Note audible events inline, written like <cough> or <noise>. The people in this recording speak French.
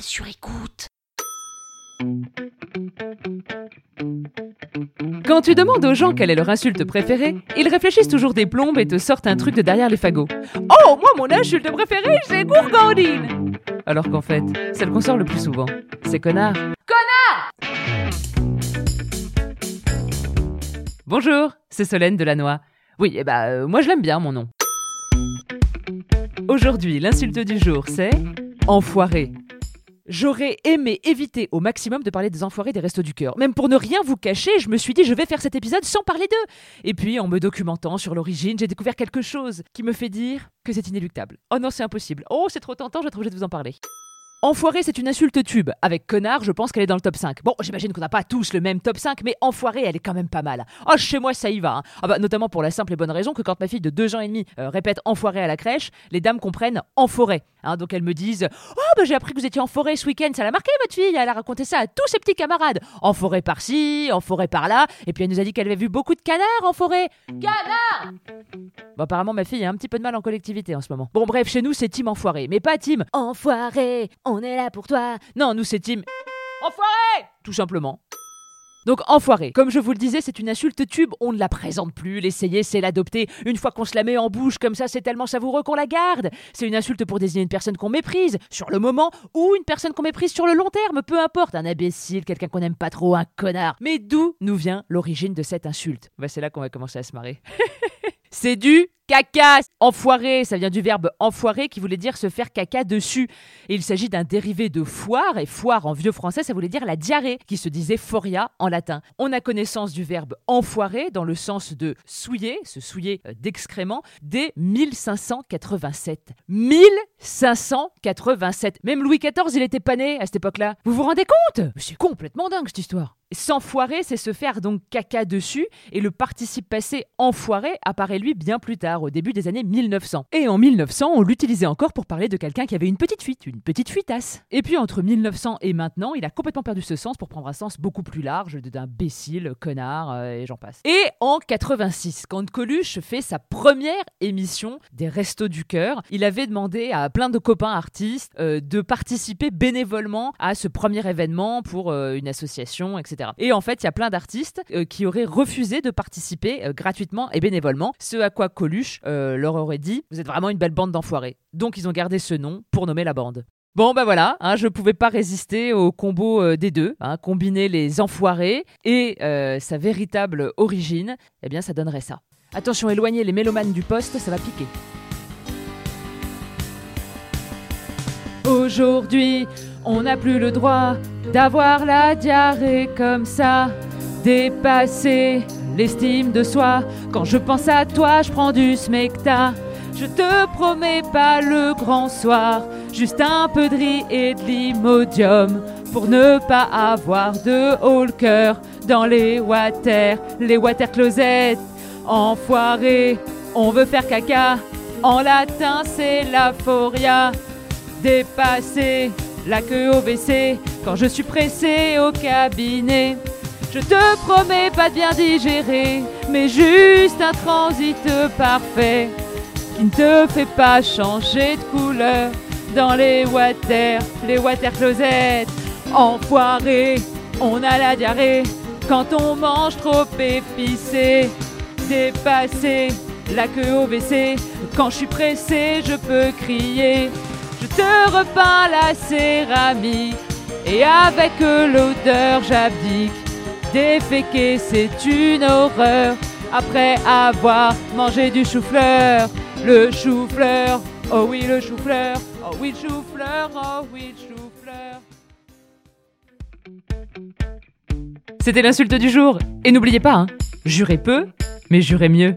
Sur écoute. Quand tu demandes aux gens quelle est leur insulte préférée, ils réfléchissent toujours des plombes et te sortent un truc de derrière les fagots. Oh, moi mon insulte préférée, c'est gourgandine Alors qu'en fait, celle qu'on sort le plus souvent, c'est connard. Connard Bonjour, c'est Solène Delannoy. Oui, eh bah, euh, moi je l'aime bien mon nom. Aujourd'hui, l'insulte du jour, c'est enfoiré. J'aurais aimé éviter au maximum de parler des enfoirés des restos du cœur. Même pour ne rien vous cacher, je me suis dit je vais faire cet épisode sans parler d'eux. Et puis en me documentant sur l'origine, j'ai découvert quelque chose qui me fait dire que c'est inéluctable. Oh non, c'est impossible. Oh, c'est trop tentant, je vais être obligé de vous en parler. Enfoiré, c'est une insulte tube. Avec connard, je pense qu'elle est dans le top 5. Bon, j'imagine qu'on n'a pas tous le même top 5, mais enfoiré, elle est quand même pas mal. Oh, chez moi, ça y va. hein. Ah bah, notamment pour la simple et bonne raison que quand ma fille de 2 ans et demi euh, répète enfoiré à la crèche, les dames comprennent en forêt. Hein, donc elles me disent Oh, bah, j'ai appris que vous étiez en forêt ce week-end, ça l'a marqué votre fille. Elle a raconté ça à tous ses petits camarades. En forêt par-ci, en forêt par-là. Et puis elle nous a dit qu'elle avait vu beaucoup de canards en forêt. Canards Bon, apparemment, ma fille a un petit peu de mal en collectivité en ce moment. Bon, bref, chez nous, c'est team enfoiré. Mais pas team enfoiré, on est là pour toi. Non, nous, c'est team enfoiré Tout simplement. Donc enfoiré, comme je vous le disais, c'est une insulte tube, on ne la présente plus, l'essayer c'est l'adopter. Une fois qu'on se la met en bouche comme ça, c'est tellement savoureux qu'on la garde. C'est une insulte pour désigner une personne qu'on méprise sur le moment ou une personne qu'on méprise sur le long terme, peu importe, un imbécile, quelqu'un qu'on n'aime pas trop, un connard. Mais d'où nous vient l'origine de cette insulte? Bah c'est là qu'on va commencer à se marrer. <laughs> C'est du caca. Enfoiré, ça vient du verbe enfoirer qui voulait dire se faire caca dessus. Et il s'agit d'un dérivé de foire, et foire en vieux français, ça voulait dire la diarrhée, qui se disait foria en latin. On a connaissance du verbe enfoirer dans le sens de souiller, se souiller euh, d'excréments, dès 1587. 1587 Même Louis XIV, il était pas né à cette époque-là. Vous vous rendez compte? C'est complètement dingue cette histoire. S'enfoirer, c'est se faire donc caca dessus, et le participe passé enfoiré apparaît lui bien plus tard, au début des années 1900. Et en 1900, on l'utilisait encore pour parler de quelqu'un qui avait une petite fuite, une petite fuitasse. Et puis entre 1900 et maintenant, il a complètement perdu ce sens pour prendre un sens beaucoup plus large d'imbécile, connard, euh, et j'en passe. Et en 86, quand Coluche fait sa première émission des Restos du Cœur, il avait demandé à plein de copains artistes euh, de participer bénévolement à ce premier événement pour euh, une association, etc. Et en fait, il y a plein d'artistes qui auraient refusé de participer gratuitement et bénévolement, ce à quoi Coluche euh, leur aurait dit Vous êtes vraiment une belle bande d'enfoirés. Donc ils ont gardé ce nom pour nommer la bande. Bon bah voilà, hein, je pouvais pas résister au combo euh, des deux, hein, combiner les enfoirés et euh, sa véritable origine, eh bien ça donnerait ça. Attention, éloignez les mélomanes du poste, ça va piquer. Aujourd'hui, on n'a plus le droit d'avoir la diarrhée comme ça. Dépasser l'estime de soi. Quand je pense à toi, je prends du smecta. Je te promets pas le grand soir, juste un peu de riz et de l'imodium pour ne pas avoir de haut le cœur dans les water, les water closets. Enfoiré, on veut faire caca. En latin, c'est la foria dépasser la queue au WC quand je suis pressé au cabinet. Je te promets pas de bien digérer, mais juste un transit parfait qui ne te fait pas changer de couleur dans les water, les water closets. Enfoiré, on a la diarrhée quand on mange trop épicé. Dépasser la queue au WC quand je suis pressé, je peux crier. Je te repeins la céramique et avec l'odeur j'abdique. Déféquer c'est une horreur après avoir mangé du chou-fleur. Le chou-fleur, oh oui le chou-fleur, oh oui le chou-fleur, oh oui le chou-fleur. C'était l'insulte du jour. Et n'oubliez pas, hein, jurez peu, mais jurez mieux.